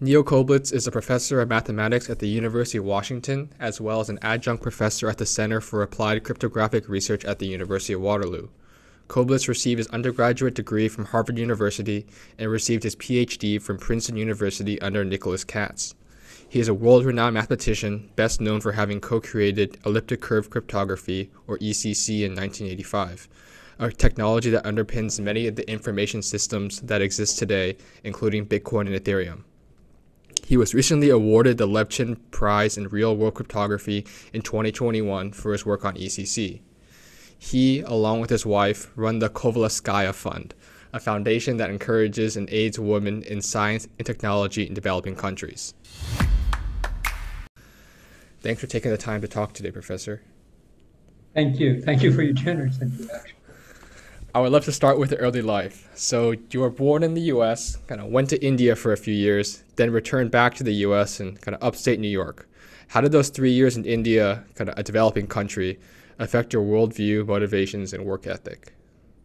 Neal Koblitz is a professor of mathematics at the University of Washington, as well as an adjunct professor at the Center for Applied Cryptographic Research at the University of Waterloo. Koblitz received his undergraduate degree from Harvard University and received his PhD from Princeton University under Nicholas Katz. He is a world renowned mathematician, best known for having co created elliptic curve cryptography, or ECC, in 1985, a technology that underpins many of the information systems that exist today, including Bitcoin and Ethereum. He was recently awarded the Levchin Prize in Real World Cryptography in 2021 for his work on ECC. He, along with his wife, run the Kovalevskaia Fund, a foundation that encourages and aids women in science and technology in developing countries. Thanks for taking the time to talk today, Professor. Thank you. Thank you for your generous introduction. I would love to start with the early life. So, you were born in the US, kind of went to India for a few years, then returned back to the US and kind of upstate New York. How did those three years in India, kind of a developing country, affect your worldview, motivations, and work ethic?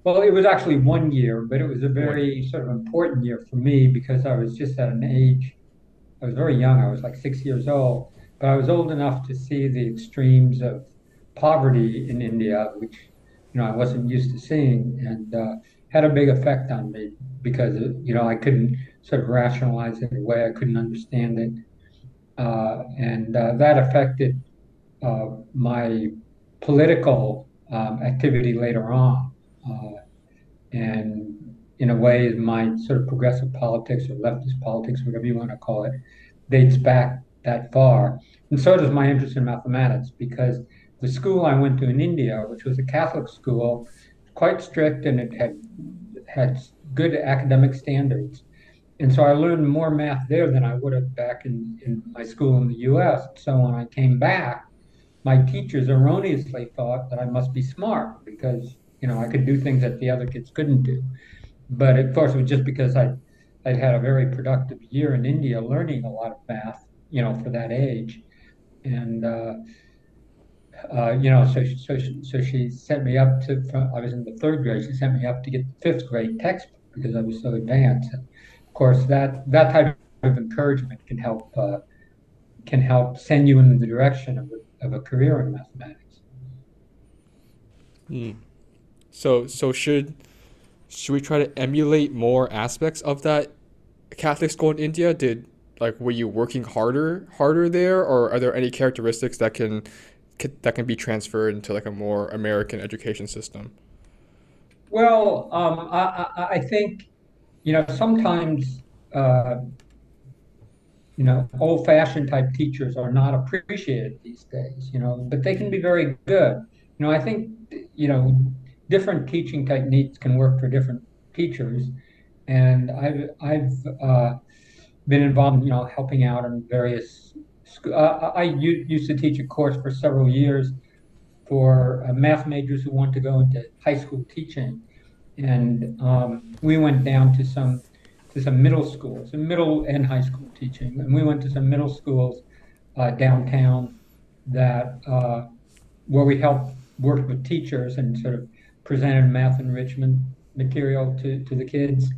Well, it was actually one year, but it was a very sort of important year for me because I was just at an age, I was very young, I was like six years old, but I was old enough to see the extremes of poverty in India, which you know I wasn't used to seeing, and uh, had a big effect on me because you know I couldn't sort of rationalize it away, I couldn't understand it, uh, and uh, that affected uh, my political um, activity later on. Uh, and in a way, my sort of progressive politics or leftist politics, whatever you want to call it, dates back that far. And so does my interest in mathematics because the school I went to in India, which was a Catholic school, quite strict and it had had good academic standards. And so I learned more math there than I would have back in, in my school in the US. So when I came back, my teachers erroneously thought that I must be smart because you know I could do things that the other kids couldn't do. But of course, it was just because I I'd had a very productive year in India learning a lot of math, you know, for that age, and uh, uh, you know, so she, so so she sent me up to. I was in the third grade. She sent me up to get the fifth grade textbook because I was so advanced. And of course, that that type of encouragement can help uh, can help send you in the direction of of a career in mathematics. Hmm. So so should should we try to emulate more aspects of that Catholic school in India? Did like were you working harder harder there, or are there any characteristics that can that can be transferred into like a more American education system? Well, um, I, I think you know sometimes uh, you know, old fashioned type teachers are not appreciated these days, you know, but they can be very good. You know, I think, you know, different teaching techniques can work for different teachers. And I've, I've uh, been involved, you know, helping out in various, uh, I used to teach a course for several years for uh, math majors who want to go into high school teaching. And um, we went down to some to some middle schools, and middle and high school teaching. And we went to some middle schools uh, downtown that uh, where we helped work with teachers and sort of presented math enrichment material to, to the kids.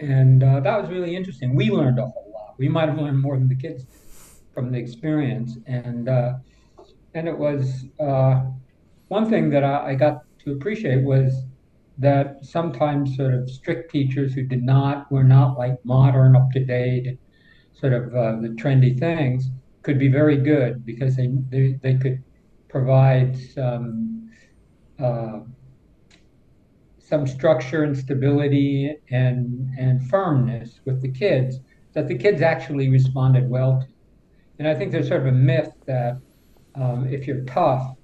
And uh, that was really interesting. We learned a whole lot. We might have learned more than the kids from the experience. And uh, and it was uh, one thing that I, I got to appreciate was that sometimes sort of strict teachers who did not were not like modern, up to date, sort of uh, the trendy things could be very good because they they, they could provide some uh, some structure and stability and and firmness with the kids that the kids actually responded well to. And I think there's sort of a myth that um, if you're tough,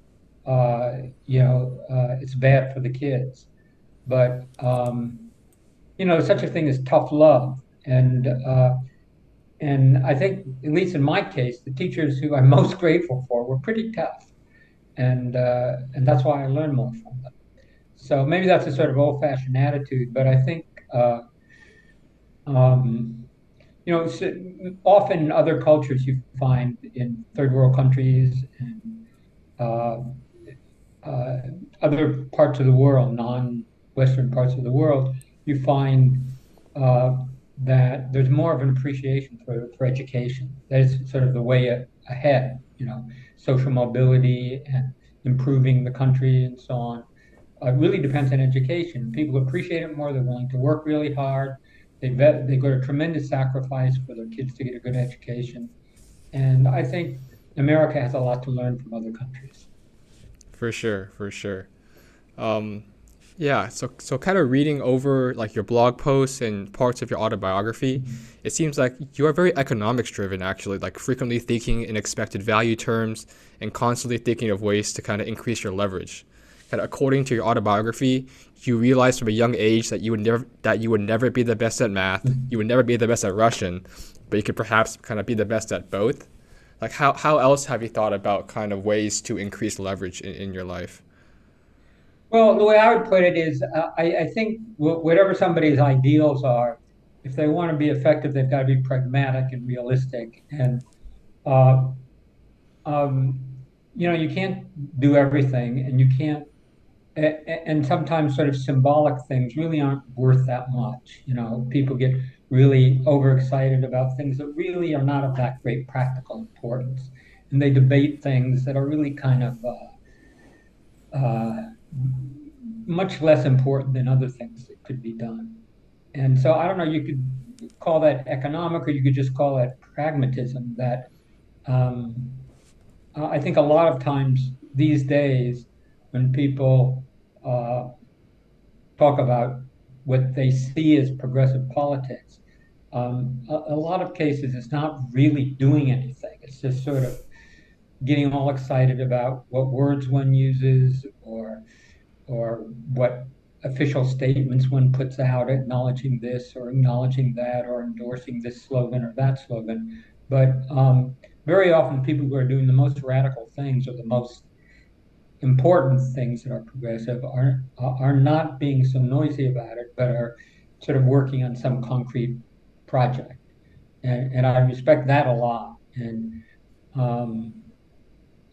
uh, you know, uh, it's bad for the kids. But um, you know, such a thing as tough love, and uh, and I think, at least in my case, the teachers who I'm most grateful for were pretty tough, and uh, and that's why I learned more from them. So maybe that's a sort of old-fashioned attitude, but I think. Uh, um, you know, often in other cultures you find in third world countries and uh, uh, other parts of the world, non Western parts of the world, you find uh, that there's more of an appreciation for, for education. That is sort of the way ahead, you know, social mobility and improving the country and so on. Uh, really depends on education. People appreciate it more. They're willing to work really hard. They bet, they go to tremendous sacrifice for their kids to get a good education. And I think America has a lot to learn from other countries. For sure, for sure. Um, yeah, so so kind of reading over like your blog posts and parts of your autobiography, mm-hmm. it seems like you are very economics driven actually, like frequently thinking in expected value terms and constantly thinking of ways to kind of increase your leverage. Kind of according to your autobiography, you realized from a young age that you would never that you would never be the best at math, you would never be the best at Russian, but you could perhaps kind of be the best at both. Like how how else have you thought about kind of ways to increase leverage in, in your life? Well, the way I would put it is, uh, I, I think whatever somebody's ideals are, if they want to be effective, they've got to be pragmatic and realistic. And, uh, um, you know, you can't do everything, and you can't, and sometimes sort of symbolic things really aren't worth that much. You know, people get really overexcited about things that really are not of that great practical importance, and they debate things that are really kind of. Uh, uh, much less important than other things that could be done. And so I don't know, you could call that economic or you could just call it pragmatism that um, I think a lot of times these days when people uh, talk about what they see as progressive politics, um, a, a, lot of cases it's not really doing anything. It's just sort of getting all excited about what words one uses or or what official statements one puts out acknowledging this or acknowledging that or endorsing this slogan or that slogan. But um, very often, people who are doing the most radical things are the most important things that are progressive are are not being so noisy about it, but are sort of working on some concrete project. And, and I respect that a lot. And um,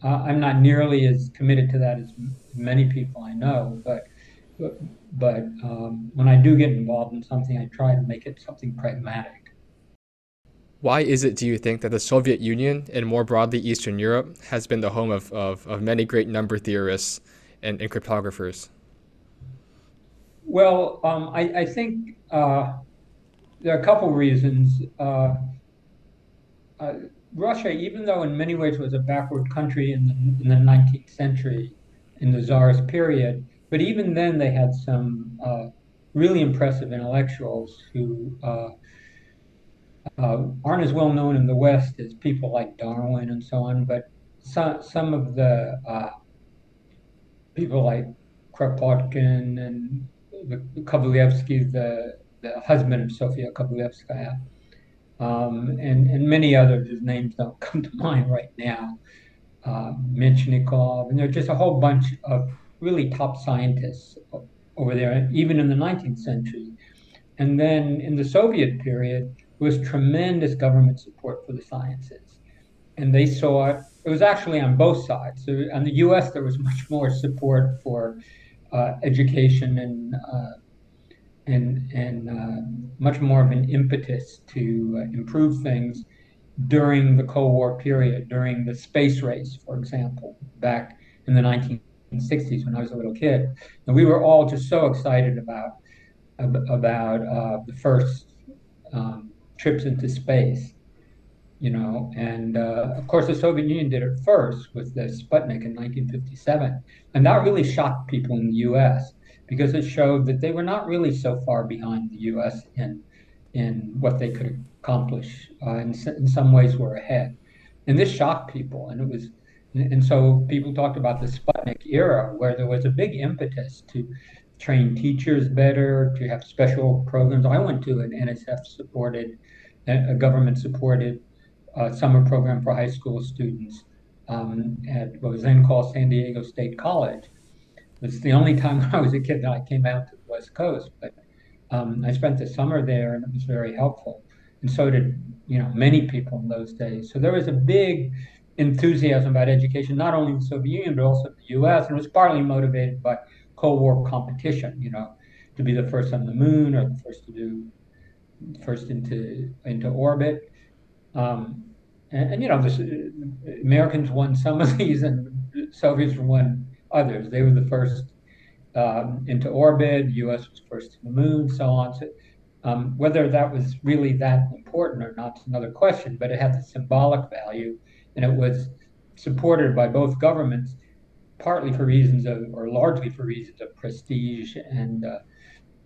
I'm not nearly as committed to that as many people I know, but but, but um, when I do get involved in something, I try to make it something pragmatic. Why is it, do you think, that the Soviet Union and more broadly Eastern Europe has been the home of, of, of many great number theorists and, and cryptographers? Well, um, I, I, think uh, there are a couple reasons. Uh, uh, Russia, even though in many ways was a backward country in the, in the 19th century, in the Tsarist period, but even then they had some uh, really impressive intellectuals who uh, aren't as well known in the West as people like Darwin and so on, but some, some of the uh, people like Kropotkin and Kovalevsky, the, the husband of Sofia Kovalevskaya, um, and, and many others whose names don't come to mind right now. Uh, Menshnikov, and there are just a whole bunch of really top scientists over there, even in the 19th century. And then in the Soviet period, there was tremendous government support for the sciences. And they saw it, it was actually on both sides. So in the US, there was much more support for uh, education and uh, and and uh, much more of an impetus to uh, improve things during the Cold War period, during the space race, for example, back in the 1960s when I was a little kid, and we were all just so excited about about uh, the first um, trips into space, you know, and uh, of course the Soviet Union did it first with the Sputnik in 1957, and that really shocked people in the U.S because it showed that they were not really so far behind the U.S. in in what they could accomplish. Uh, in, in some ways, were ahead, and this shocked people. And it was, and so people talked about the Sputnik era, where there was a big impetus to train teachers better, to have special programs. I went to an NSF-supported, a government-supported uh, summer program for high school students um, at what was then called San Diego State College it's the only time I was a kid that I came out to the West Coast. But um, I spent the summer there, and it was very helpful. And so did you know many people in those days. So there was a big enthusiasm about education, not only in the Soviet Union but also in the U.S. And it was partly motivated by Cold War competition. You know, to be the first on the moon or the first to do first into into orbit. Um, and, and, you know, the Americans won some of these, and Soviets won others. They were the first um, into orbit. U.S. was first to the moon, so on. So, um, whether that was really that important or not is another question, but it had the symbolic value, and it was supported by both governments, partly for reasons of, or largely for reasons of prestige and uh,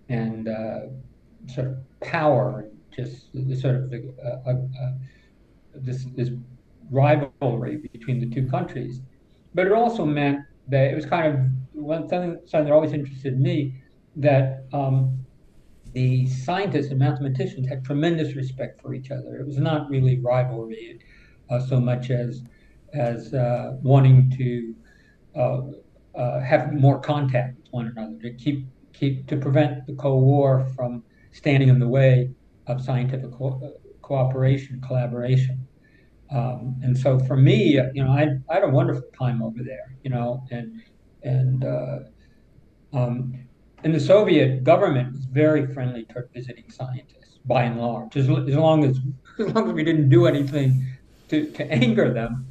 and uh, sort of power, just the sort of the, uh, uh, uh, this this rivalry between the two countries. But it also meant that it was kind of one something, something that always interested me that um, the scientists and mathematicians had tremendous respect for each other. It was not really rivalry uh, so much as as wanting to have more contact with one another to keep keep to prevent the Cold War from standing in the way of scientific co- cooperation, collaboration. Um, and so for me, you know, I, I, had a wonderful time over there, you know, and and uh, um, and the Soviet government was very friendly toward visiting scientists by and large, as, as long as as long as we didn't do anything to, to anger them.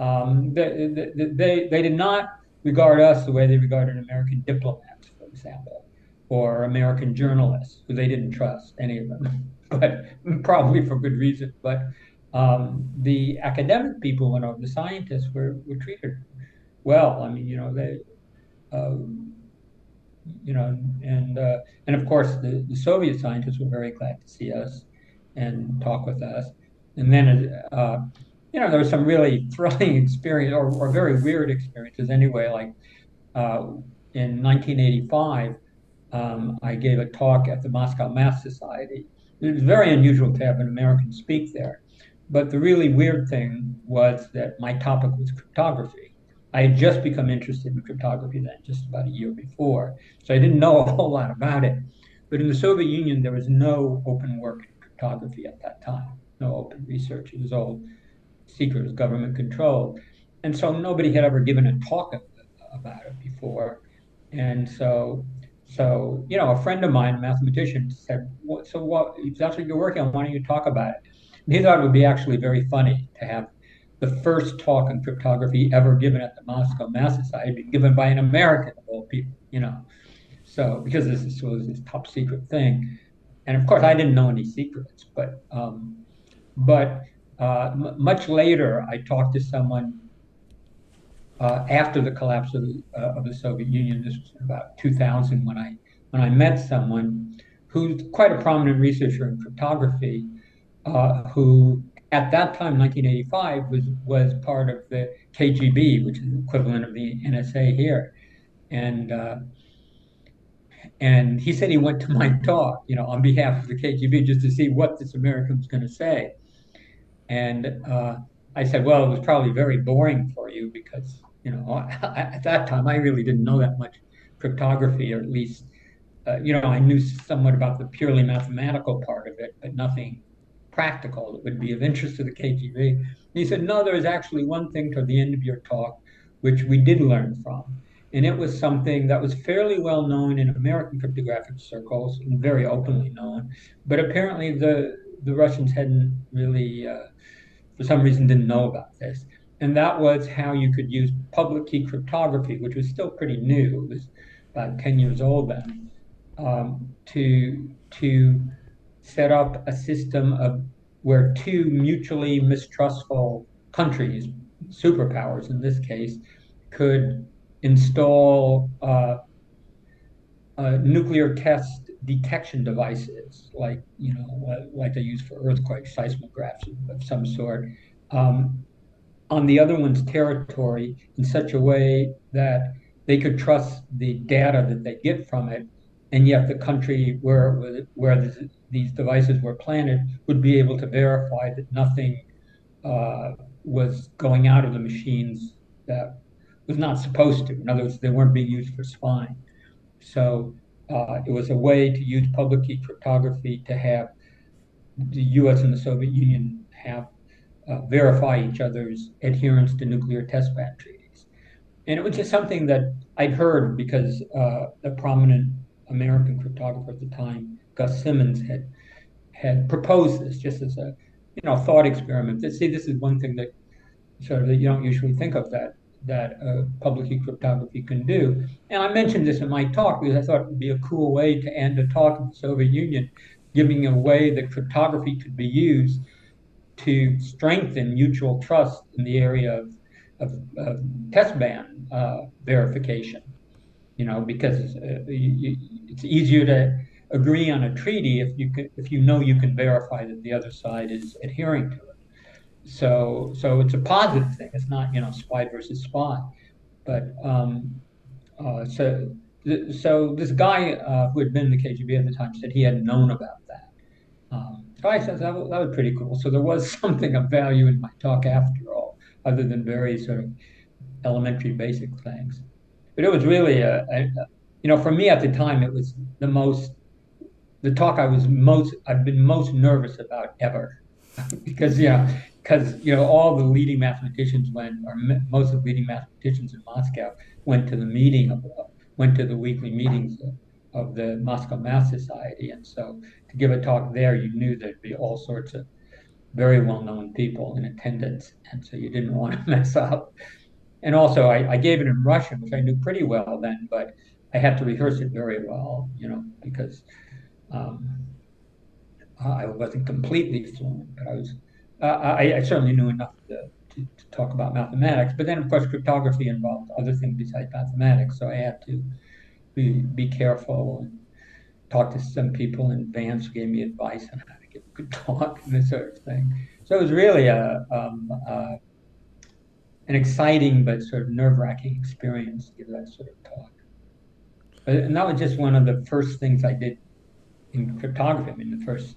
Um, they, they, they did not regard us the way they regarded American diplomats, for example, or American journalists, who they didn't trust, any of them, but probably for good reason. But um, the academic people and over the scientists were, were treated well. I mean, you know, they, uh, you know, and uh, and of course the, the Soviet scientists were very glad to see us and talk with us. And then, uh, you know, there was some really thrilling experience or, or very weird experiences anyway. Like uh, in 1985, um, I gave a talk at the Moscow Math Society. It was very unusual to have an American speak there. But the really weird thing was that my topic was cryptography. I had just become interested in cryptography then, just about a year before. So I didn't know a whole lot about it. But in the Soviet Union, there was no open work in cryptography at that time, no open research. It was all secret, government controlled. And so nobody had ever given a talk about it before. And so, so you know, a friend of mine, a mathematician, said, "So what? That's what you're working on, why don't you talk about it?" he thought it would be actually very funny to have the first talk on cryptography ever given at the Moscow Math Society given by an American of all people, you know. So because this was this top secret thing, and of course I didn't know any secrets, but um, but uh, m- much later I talked to someone uh, after the collapse of the, uh, of the Soviet Union. This was about 2000 when I when I met someone who's quite a prominent researcher in cryptography uh, who at that time, 1985, was was part of the KGB, which is the equivalent of the NSA here, and uh, and he said he went to my talk, you know, on behalf of the KGB, just to see what this American was going to say, and uh, I said, well, it was probably very boring for you because you know at that time I really didn't know that much cryptography, or at least uh, you know I knew somewhat about the purely mathematical part of it, but nothing practical that would be of interest to the KGB. And he said, no, there is actually one thing toward the end of your talk which we did learn from. And it was something that was fairly well known in American cryptographic circles and very openly known. But apparently the, the Russians hadn't really, uh, for some reason, didn't know about this. And that was how you could use public key cryptography, which was still pretty new. It was about 10 years old then, um, to, to set up a system of where two mutually mistrustful countries, superpowers in this case, could install uh, uh, nuclear test detection devices, like you know, like they use for earthquakes, seismographs of some sort, um, on the other one's territory in such a way that they could trust the data that they get from it and yet the country where where these devices were planted would be able to verify that nothing uh, was going out of the machines that was not supposed to. In other words, they weren't being used for spying. So uh, it was a way to use public key cryptography to have the U.S. and the Soviet Union have uh, verify each other's adherence to nuclear test ban treaties. And it was just something that I'd heard because uh, a prominent American cryptographer at the time, Gus Simmons, had had proposed this just as a you know thought experiment. That see, this is one thing that sort of that you don't usually think of that that uh, public key cryptography can do. And I mentioned this in my talk because I thought it would be a cool way to end a talk in the Soviet Union, giving a way that cryptography could be used to strengthen mutual trust in the area of, of, of testband uh, verification. You know, because uh, you, it's easier to agree on a treaty if you can, if you know you can verify that the other side is adhering to it. So so it's a positive thing. It's not you know spy versus spy, but um, uh, so so this guy uh, who had been in the KGB at the time said he had known about that. Um, so I said that was, that was pretty cool. So there was something of value in my talk after all, other than very sort of elementary basic things. But it was really a, a, a you know for me at the time it was the most the talk I was most I've been most nervous about ever because yeah because you know all the leading mathematicians went, or most of the leading mathematicians in Moscow went to the meeting of, went to the weekly meetings of, of the Moscow Math Society, and so to give a talk there, you knew there'd be all sorts of very well-known people in attendance, and so you didn't want to mess up. And also, I, I gave it in Russian, which I knew pretty well then, but I had to rehearse it very well, you know, because um, I wasn't completely fluent, but I was uh, I, I, certainly knew enough to, to, to, talk about mathematics. But then, of course, cryptography involved other things besides mathematics. So I had to be, be careful and talk to some people in advance who gave me advice on how to give a good talk and this sort of thing. So it was really a, um, an exciting but sort of nerve wracking experience to give that sort of talk. And that was just one of the first things I did in cryptography. I mean, the first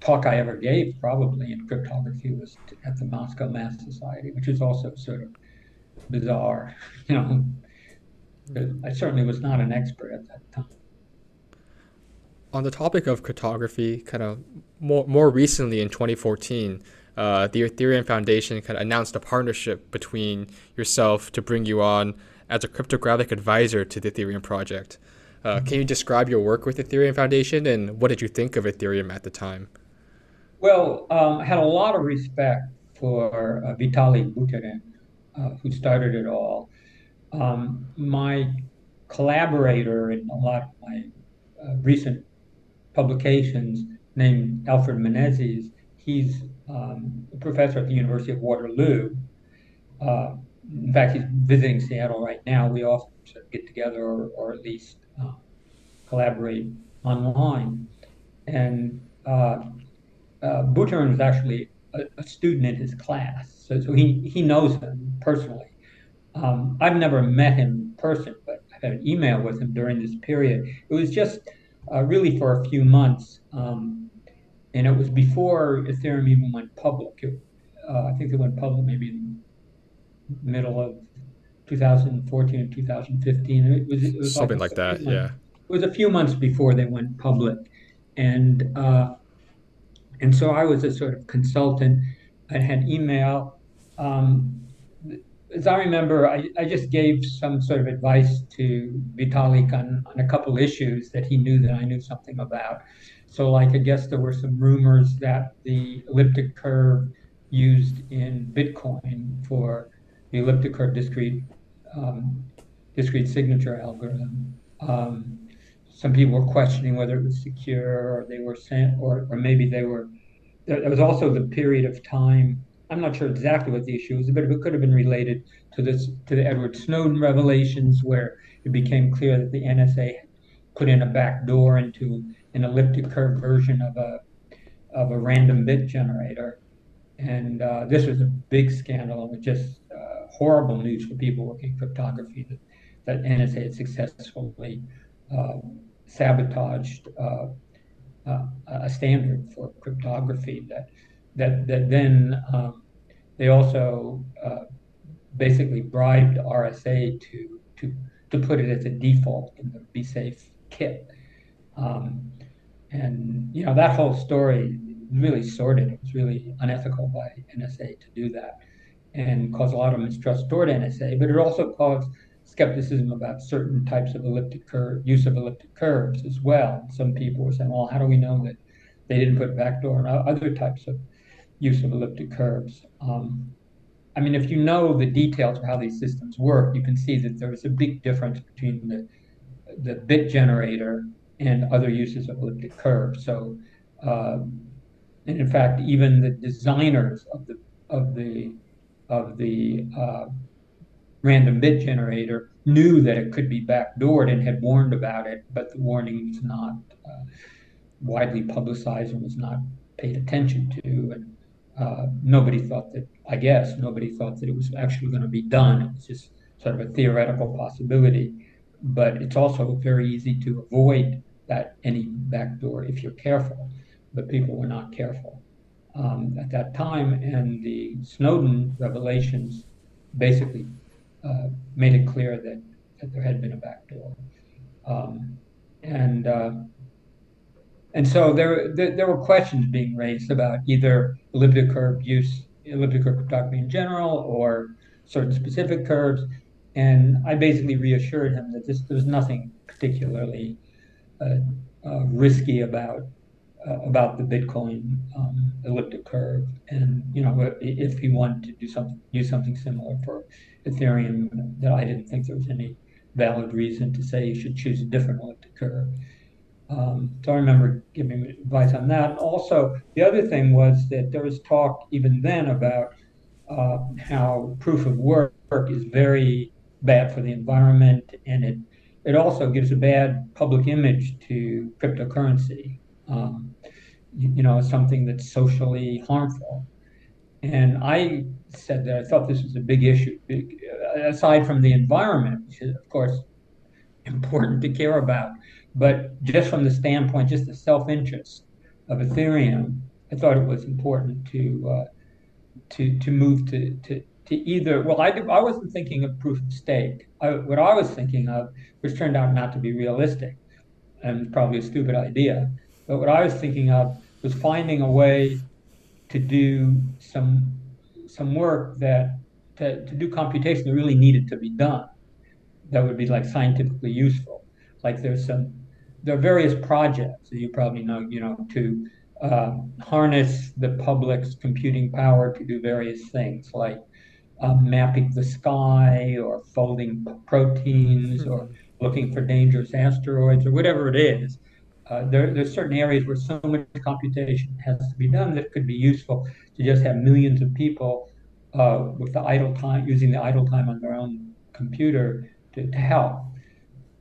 talk I ever gave, probably in cryptography, was at the Moscow Math Society, which is also sort of bizarre. You know, I certainly was not an expert at that time. On the topic of cryptography, kind of more more recently in 2014, uh, the Ethereum Foundation kind of announced a partnership between yourself to bring you on as a cryptographic advisor to the Ethereum project. Uh, mm-hmm. Can you describe your work with the Ethereum Foundation and what did you think of Ethereum at the time? Well, um, I had a lot of respect for uh, Vitaly Buterin, uh, who started it all. Um, my collaborator in a lot of my uh, recent publications, named Alfred Menezes, he's um, a professor at the University of Waterloo. Uh, in fact, he's visiting Seattle right now. We often sort of get together or, or at least uh, collaborate online. And uh, was actually a, a, student in his class, so, so he, he knows him personally. Um, I've never met him in person, but I had an email with him during this period. It was just uh, really for a few months, um, and it was before Ethereum even went public. It, uh, I think it went public maybe in the middle of 2014 and 2015. It was, it was something like, like that, yeah. It was a few months before they went public, and uh, and so I was a sort of consultant. I had email. Um, as I remember, I, I just gave some sort of advice to Vitalik on, on a couple issues that he knew that I knew something about. So, like, I guess there were some rumors that the elliptic curve used in Bitcoin for the elliptic curve discrete um, discrete signature algorithm. Um, some people were questioning whether it was secure or they were sent or, or maybe they were there was also the period of time i'm not sure exactly what the issue was but it could have been related to this to the edward snowden revelations where it became clear that the nsa put in a back door into an elliptic curve version of a of a random bit generator. And uh, this was a big scandal and was just uh, horrible news for people working cryptography that, that NSA had successfully uh, sabotaged uh, uh, a standard for cryptography that that that then um, they also uh, basically bribed RSA to to to put it as a default in the BSafe kit. Um, and you know that whole story really sordid. It was really unethical by NSA to do that, and caused a lot of mistrust toward NSA. But it also caused skepticism about certain types of elliptic curve use of elliptic curves as well. Some people were saying, well, how do we know that they didn't put backdoor and other types of use of elliptic curves. Um, I mean, if you know the details of how these systems work, you can see that there is a big difference between the, the bit generator and other uses of elliptic curves. So, um, and in fact, even the designers of the of the of the uh, random bit generator knew that it could be backdoored and had warned about it, but the warning was not uh, widely publicized and was not paid attention to. And uh, nobody thought that, I guess, nobody thought that it was actually going to be done. It was just sort of a theoretical possibility. But it's also very easy to avoid that any backdoor if you're careful. But people were not careful um, at that time, and the Snowden revelations basically uh, made it clear that, that there had been a backdoor. Um, and uh, and so there, there, there were questions being raised about either elliptic curve use, elliptic curve cryptography in general, or certain specific curves. And I basically reassured him that this, there was nothing particularly uh, uh, risky about uh, about the Bitcoin um, elliptic curve, and you know if he wanted to do something, use something similar for Ethereum, that I didn't think there was any valid reason to say you should choose a different elliptic curve. Um, so I remember giving advice on that. Also, the other thing was that there was talk even then about uh, how proof of work is very bad for the environment, and it it also gives a bad public image to cryptocurrency. Um, you, you know, something that's socially harmful. And I said that I thought this was a big issue, big, aside from the environment, which is, of course, important to care about. But just from the standpoint, just the self-interest of Ethereum, I thought it was important to uh, to to move to, to to either. Well, I I wasn't thinking of proof of stake. I, what I was thinking of, which turned out not to be realistic, and probably a stupid idea. But what I was thinking of was finding a way to do some some work that to, to do computation that really needed to be done that would be like scientifically useful. Like there's some there are various projects that you probably know, you know, to uh, harness the public's computing power to do various things like uh, mapping the sky or folding proteins or hmm. looking for dangerous asteroids or whatever it is. Uh, there, there's certain areas where so much computation has to be done that could be useful to just have millions of people uh, with the idle time, using the idle time on their own computer to, to help.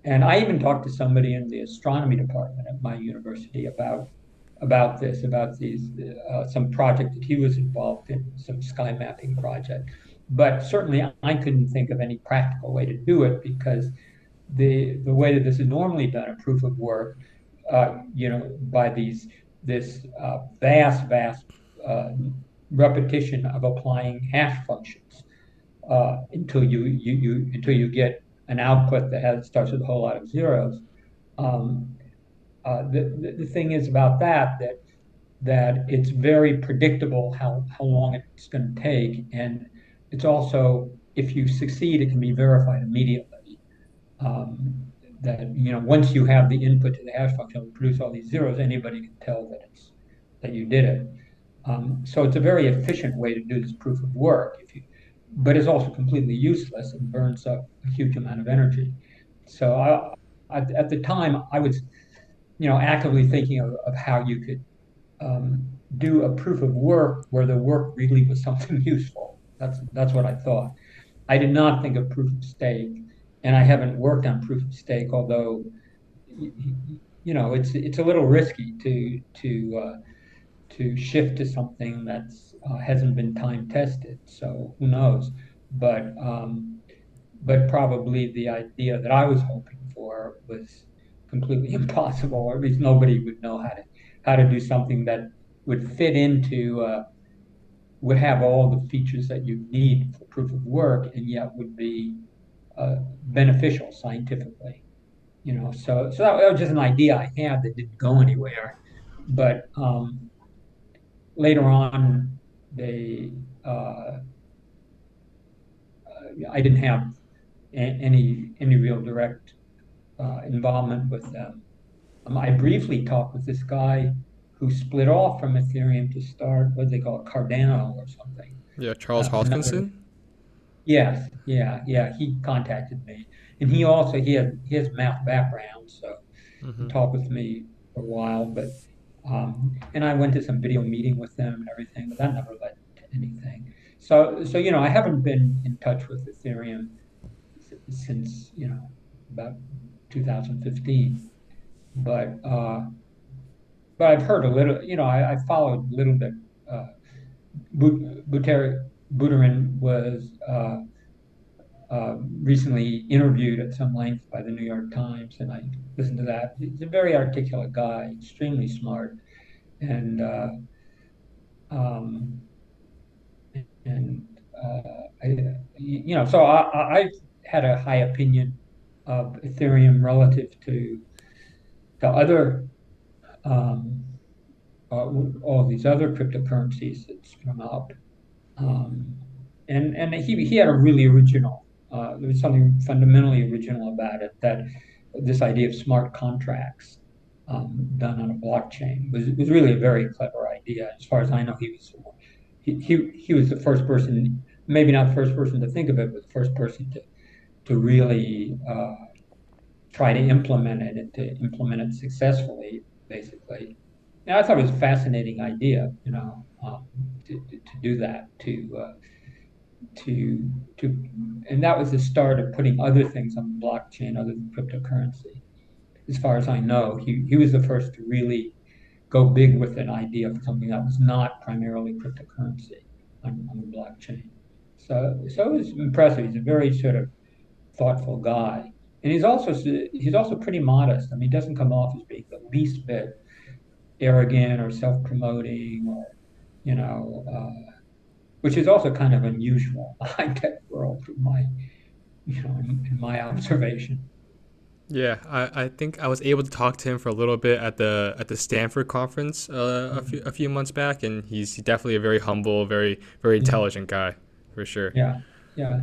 And I even talked to somebody in the astronomy department at my university about about this, about these uh, some project that he was involved in, some sky mapping project. But certainly, I couldn't think of any practical way to do it because the the way that this is normally done, a proof of work, uh, you know, by these this uh, vast, vast uh, repetition of applying hash functions uh, until you, you you until you get an output that has starts with a whole lot of zeros. Um, uh, the, the, thing is about that that that it's very predictable how, how long it's going to take, and it's also if you succeed, it can be verified immediately. Um, that you know once you have the input to the hash function, will produce all these zeros. Anybody can tell that it's that you did it. Um, so it's a very efficient way to do this proof of work. You but it's also completely useless and burns up a huge amount of energy. So I, I, at the time, I was, you know, actively thinking of, of how you could um, do a proof of work where the work really was something useful. That's that's what I thought. I did not think of proof of stake, and I haven't worked on proof of stake, although, you know, it's it's a little risky to to uh, to shift to something that uh, hasn't been time tested, so who knows? But um, but probably the idea that I was hoping for was completely impossible, or at least nobody would know how to how to do something that would fit into uh, would have all the features that you need for proof of work, and yet would be uh, beneficial scientifically. You know, so so that, was just an idea I had that didn't go anywhere. But um, later on, they uh, I didn't have any any real direct uh, involvement with them. Um, I briefly talked with this guy who split off from Ethereum to start what they call Cardano or something. Yeah, Charles Uh, Hoskinson. Yes, yeah, yeah. He contacted me, and he also he had he has math background, so he hmm talked with me for a while. But um, and I went to some video meeting with them and everything, but that never led to anything. So so you know, I haven't been in touch with Ethereum since you know about 2015, but uh, but I've heard a little. You know, I, I followed a little bit. Uh, Bu- Buter- Buterin was. Uh, uh, recently interviewed at some length by the New York Times, and I listened to that. He's a very articulate guy, extremely smart, and uh, um, and uh, I, you know, so I, I had a high opinion of Ethereum relative to the other um, uh, all these other cryptocurrencies that's come up. Um, and and he he had a really original. Uh, there was something fundamentally original about it that this idea of smart contracts um, done on a blockchain was was really a very clever idea. As far as I know, he was he, he, he was the first person, maybe not the first person to think of it, but the first person to to really uh, try to implement it and to implement it successfully, basically. And I thought it was a fascinating idea, you know, um, to, to, to do that, to uh, to to and that was the start of putting other things on blockchain other than cryptocurrency. As far as i know he, he was the first to really go big with an idea of something that was not primarily cryptocurrency on, on the blockchain. So so it was impressive. He's a very sort of thoughtful guy. And he's also he's also pretty modest. I mean he doesn't come off as being the least bit arrogant or self-promoting or you know uh, which is also kind of unusual in the high tech world, in my you know, in, my observation. Yeah, I, I think I was able to talk to him for a little bit at the at the Stanford conference uh, a few a few months back, and he's definitely a very humble, very very Yeah, intelligent guy for sure. yeah, yeah.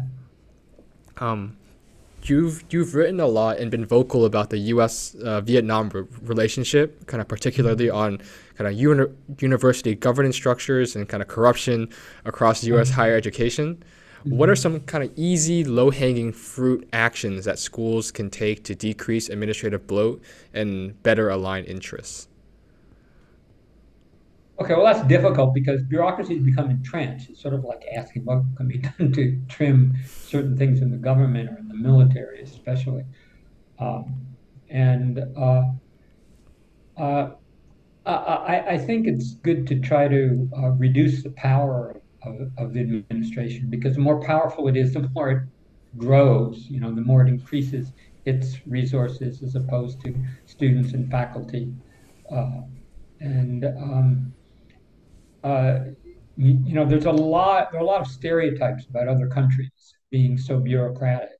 Um, you've you've written a lot and been vocal about the U.S. Uh, Vietnam re- relationship, kind of particularly on kind of uni- university governance structures and kind of corruption across U.S. Mhm. higher education. What are Mhm. some kind of easy, low-hanging fruit actions that schools can take to decrease administrative bloat and better align interests? Okay, well, that's difficult because bureaucracies become entrenched. It's sort of like asking what can be done to trim certain things in the government or in the military, especially. Um, and uh, uh, I, I I think it's good to try to uh, reduce the power of, of the administration because the more powerful it is, the more it grows. You know, the more it increases its resources as opposed to students and faculty. Uh, and um, uh, you, you know, there's a lot there are a lot of stereotypes about other countries being so bureaucratic.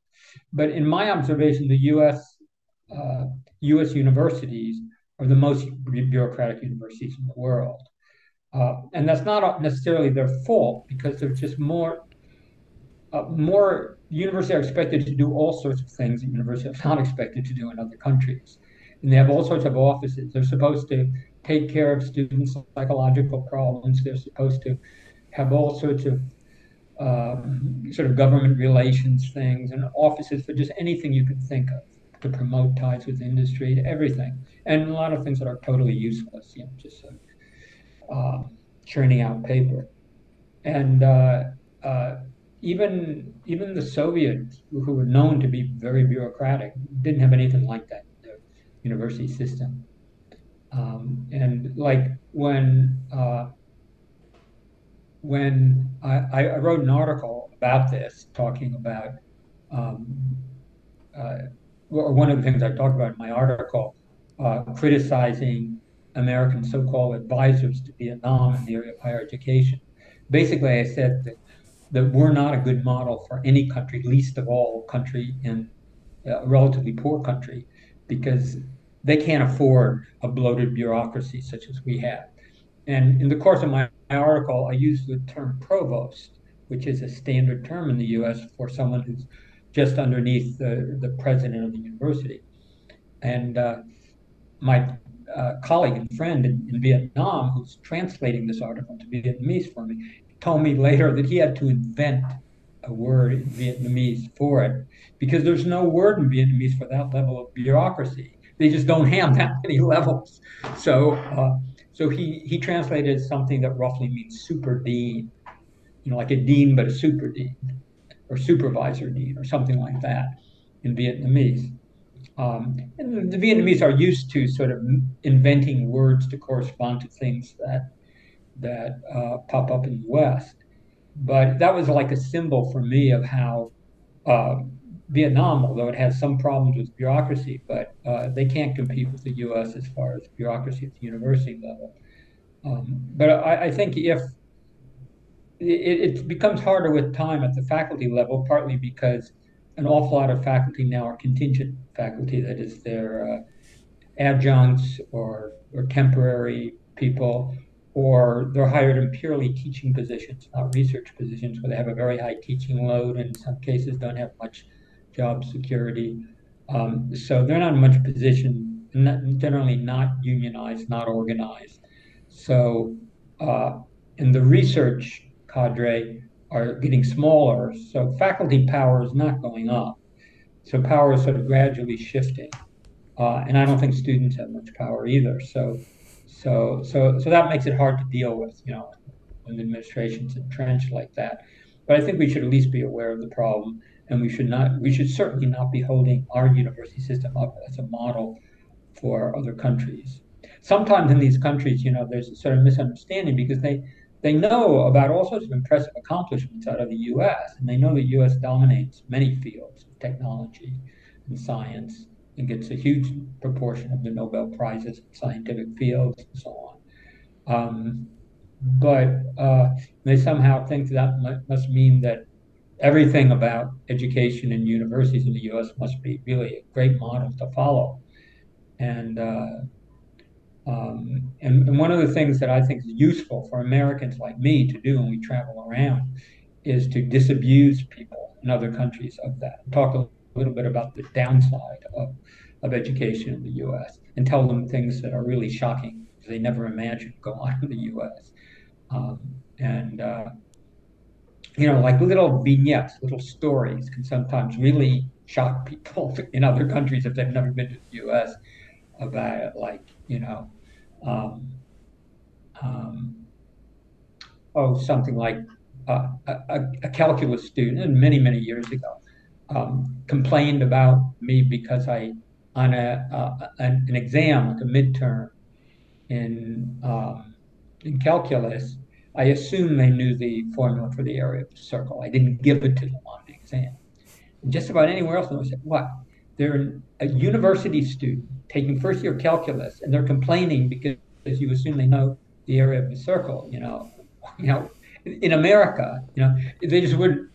But in my observation, the U.S. Uh, U.S. universities are the most bureaucratic universities in the world. Uh, and that's not necessarily their fault because they're just more, uh, more universities are expected to do all sorts of things that universities are not expected to do in other countries. And they have all sorts of offices. They're supposed to take care of students' psychological problems. They're supposed to have all sorts of um, sort of government relations things and offices for just anything you could think of to promote ties with industry, everything, and a lot of things that are totally useless, you know, just of, um, churning out paper. And uh, uh, even even the Soviets, who were known to be very bureaucratic, didn't have anything like that in their university system. Um, and like when uh, when I, I wrote an article about this, talking about um, uh, one of the things I talked about in my article, uh, criticizing American so-called advisors to Vietnam in the area of higher education. Basically, I said that, that we're not a good model for any country, least of all country in a relatively poor country, because they can't afford a bloated bureaucracy such as we have. And in the course of my, my article, I used the term provost, which is a standard term in the US for someone who's just underneath the, the president of the university. And uh, my uh, colleague and friend in, in, Vietnam who's translating this article to Vietnamese for me told me later that he had to invent a word in Vietnamese for it because there's no word in Vietnamese for that level of bureaucracy. They just don't have that many levels. So, uh, so he, he translated something that roughly means super dean, you know, like a dean but a super dean or supervisor dean or something like that in Vietnamese. Um, and the Vietnamese are used to sort of inventing words to correspond to things that that uh, pop up in the West. But that was like a symbol for me of how uh, Vietnam, although it has some problems with bureaucracy, but uh, they can't compete with the U.S. as far as bureaucracy at the university level. Um, but I, I, think if it, it, becomes harder with time at the faculty level, partly because an awful lot of faculty now are contingent faculty, that is, they're uh, adjuncts or, or temporary people, or they're hired in purely teaching positions, not research positions, where they have a very high teaching load and in some cases don't have much job security. Um, so they're not in much position, not, generally not unionized, not organized. So, uh, in the research cadre, are getting smaller. So faculty power is not going up. So power is sort of gradually shifting. Uh, and I don't think students have much power either. So, so, so, so that makes it hard to deal with, you know, when the administration's entrenched like that. But I think we should at least be aware of the problem, and we should not, we should certainly not be holding our university system up as a model for other countries. Sometimes in these countries, you know, there's a sort of misunderstanding because they they know about all sorts of impressive accomplishments out of the U.S. and they know the U.S. dominates many fields, technology and science, and gets a huge proportion of the Nobel prizes in scientific fields and so on. Um, but uh, they somehow think that must mean that everything about education and universities in the U.S. must be really a great model to follow. And uh, um, and, and, one of the things that I think is useful for Americans like me to do when we travel around is to disabuse people in other countries of that. Talk a little bit about the downside of, of education in the US and tell them things that are really shocking they never imagined go on in the US. Um, and, uh, you know, like little vignettes, little stories can sometimes really shock people in other countries if they've never been to the US about like you know um, um, oh something like uh, a, a, calculus student many many years ago um, complained about me because I on a uh, an, an, exam like a midterm in um, in calculus I assume they knew the formula for the area of the circle. I didn't give it to them on the exam. And just about anywhere else, I said, "What? They're a university student taking first year calculus and they're complaining because you assume they know the area of the circle. You know, you know, in America, you know, they just would,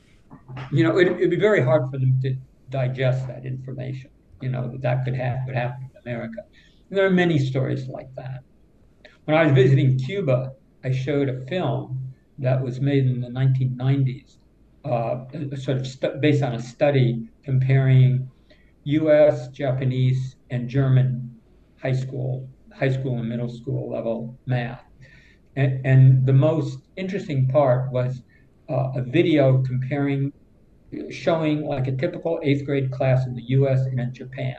you know, it, it'd be very hard for them to digest that information. You know, that that could happen, could happen in America. And there are many stories like that. When I was visiting Cuba, I showed a film that was made in the 1990s, uh, sort of based on a study comparing U.S., Japanese, and German high school, high school and middle school level math. And, and the most interesting part was uh, a video comparing, showing like a typical eighth grade class in the U.S. and in Japan.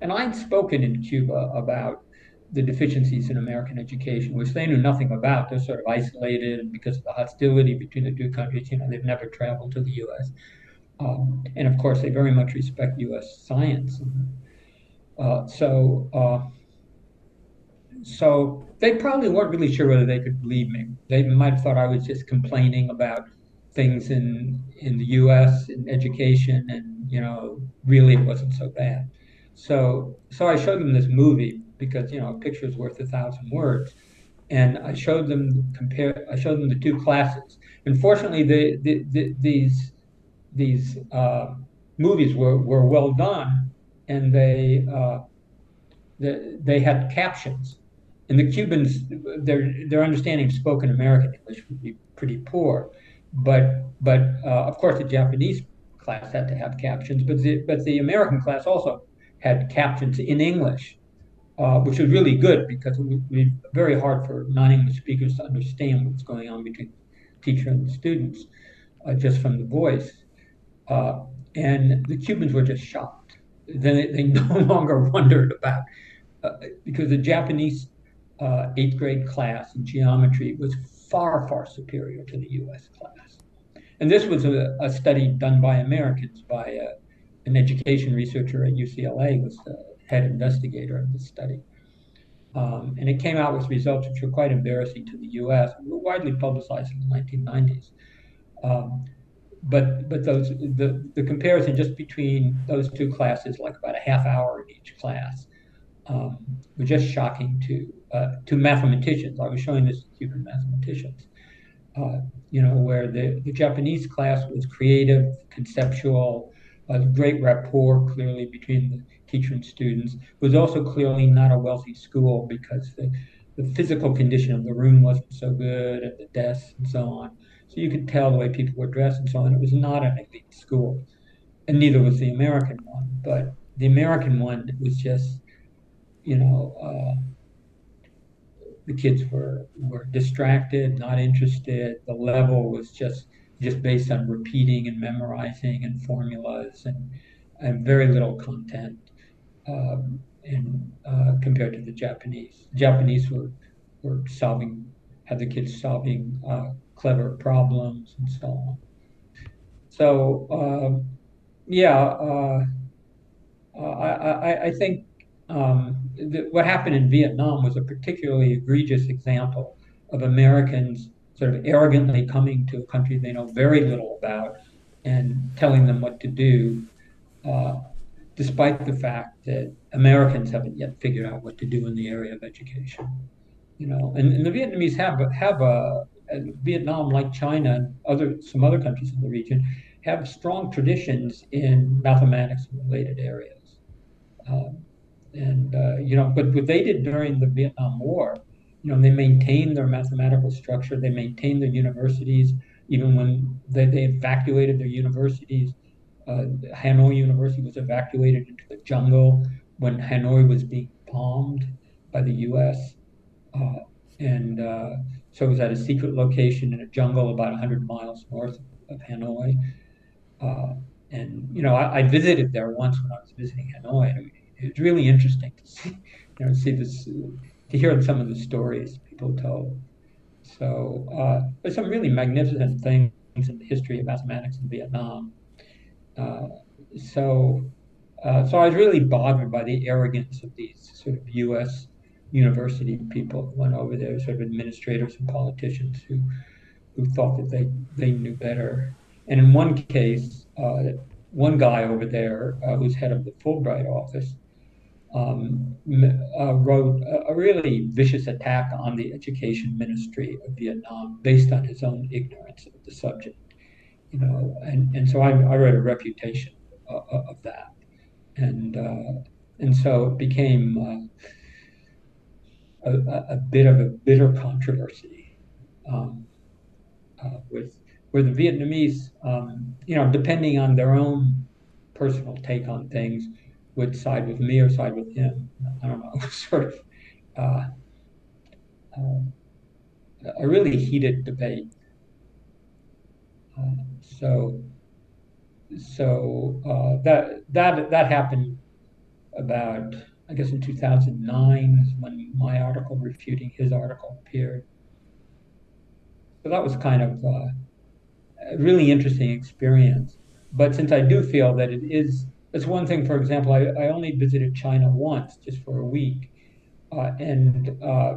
And I'd spoken in Cuba about the deficiencies in American education, which they knew nothing about. They're sort of isolated, and because of the hostility between the two countries, you know, they've never traveled to the U.S. Um, and of course, they very much respect U.S. science. Uh, so, uh, so they probably weren't really sure whether they could believe me. They might have thought I was just complaining about things in in the U.S. in education, and you know, really it wasn't so bad. So, so I showed them this movie because you know, a picture is worth a thousand words, and I showed them compare. I showed them the two classes. Unfortunately, the, the, the these these uh, movies were, were well done, and they uh, the, they had captions. And the Cubans, their their understanding of spoken American English would be pretty poor, but but uh, of course the Japanese class had to have captions, but the but the American class also had captions in English, uh, which was really good because it be very hard for non-English speakers to understand what's going on between teacher and students uh, just from the voice. Uh, and the Cubans were just shocked. Then they, they no longer wondered about, uh, because the Japanese uh, eighth grade class in geometry was far, far superior to the US class. And this was a, a study done by Americans, by uh, an education researcher at UCLA was the head investigator of the study. Um, and it came out with results which were quite embarrassing to the U.S. were widely publicized in the 1990s. Um, but but those the, the comparison just between those two classes, like about a half hour in each class, um, was just shocking to uh, to mathematicians. I was showing this to Cuban mathematicians. Uh, you know, where the, the Japanese class was creative, conceptual, a great rapport clearly between the teacher and students. It was also clearly not a wealthy school because the, the physical condition of the room wasn't so good, and the desks and so on. So you could tell the way people were dressed and so on. It was not an elite school, and neither was the American one. But the American one was just, you know, uh, the kids were were distracted, not interested. The level was just just based on repeating and memorizing and formulas and, and very little content um, in, uh, compared to the Japanese. The Japanese were, were solving, had the kids solving uh, clever problems and so on. So, um, yeah, uh, uh I, I, I, think um, what happened in Vietnam was a particularly egregious example of Americans sort of arrogantly coming to a country they know very little about and telling them what to do, uh, despite the fact that Americans haven't yet figured out what to do in the area of education. You know, and, and the Vietnamese have have a, a, Vietnam, like China and other some other countries in the region, have strong traditions in mathematics related areas. Um, and uh, you know, but what they did during the Vietnam War you know, they maintained their mathematical structure. They maintained their universities, even when they, they evacuated their universities. Uh, Hanoi University was evacuated into the jungle when Hanoi was being bombed by the U.S. Uh, and uh, so it was at a secret location in a jungle about 100 miles north of Hanoi. Uh, and you know, I, I, visited there once when I was visiting Hanoi. It was really interesting to see, you know, see this to hear some of the stories people told. So uh, there's some really magnificent things in the history of mathematics in Vietnam. Uh, so, uh, so I was really bothered by the arrogance of these sort of U.S. university people who went over there, sort of administrators and politicians who who thought that they they knew better. And in one case, uh, one guy over there, uh, who's head of the Fulbright office, um, uh, wrote a, a, really vicious attack on the education ministry of Vietnam based on his own ignorance of the subject. You know, and, and so I, I read a reputation uh, of that, and uh, and so it became uh, a, a, bit of a bitter controversy um, uh, with where the Vietnamese, um, you know, depending on their own personal take on things would side with me or side with him. I don't know, sort of uh, uh, a really heated debate. So, so uh, that that that happened about I guess in 2009 when my article refuting his article appeared. So that was kind of uh, a really interesting experience. But since I do feel that it is that's one thing, for example, I, I only visited China once, just for a week. Uh, and uh,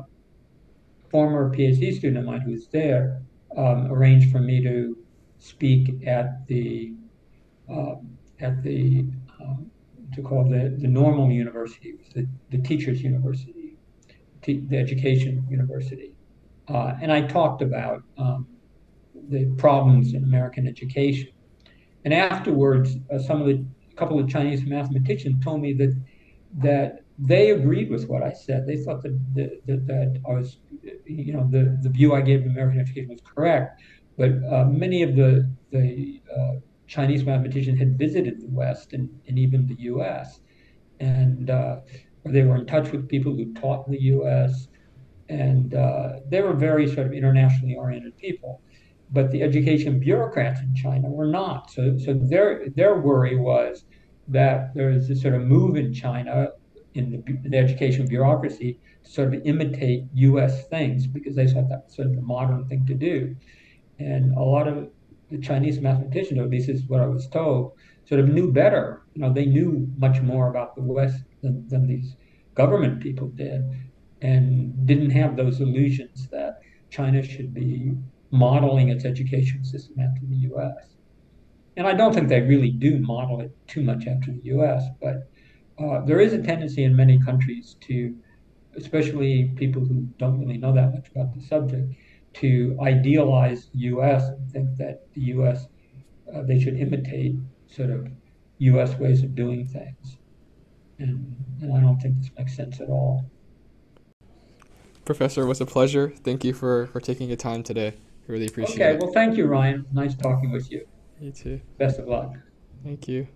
former PhD student of mine who was there um, arranged for me to speak at the uh, at the um, to call the, the normal university, the, the teachers' university, the education university. Uh, and I talked about um, the problems in American education. And afterwards, uh, some of the couple of Chinese mathematicians told me that that they agreed with what I said. They thought that that, that, that I was, you know, the, the view I gave of American education was correct. But uh, many of the the uh, Chinese mathematicians had visited the West and, and even the U.S. and uh, they were in touch with people who taught in the U.S. And uh, they were very sort of internationally oriented people. But the education bureaucrats in China were not. So, so their, their worry was that there was this sort of move in China in the, the education bureaucracy to sort of imitate U.S. things because they thought that was sort of the modern thing to do. And a lot of the Chinese mathematicians, or at least is what I was told, sort of knew better. You know, they knew much more about the West than, than these government people did, and didn't have those illusions that China should be modeling its education system after the U.S. And I don't think they really do model it too much after the U.S., but uh, there is a tendency in many countries to, especially people who don't really know that much about the subject, to idealize the U.S. and think that the U.S. Uh, they should imitate sort of U.S. ways of doing things, and, and I don't think this makes sense at all. Professor, it was a pleasure. Thank you for for taking your time today. Really appreciate okay, it. Okay, well, thank you, Ryan. Nice talking with you. You too. Best of luck. Thank you.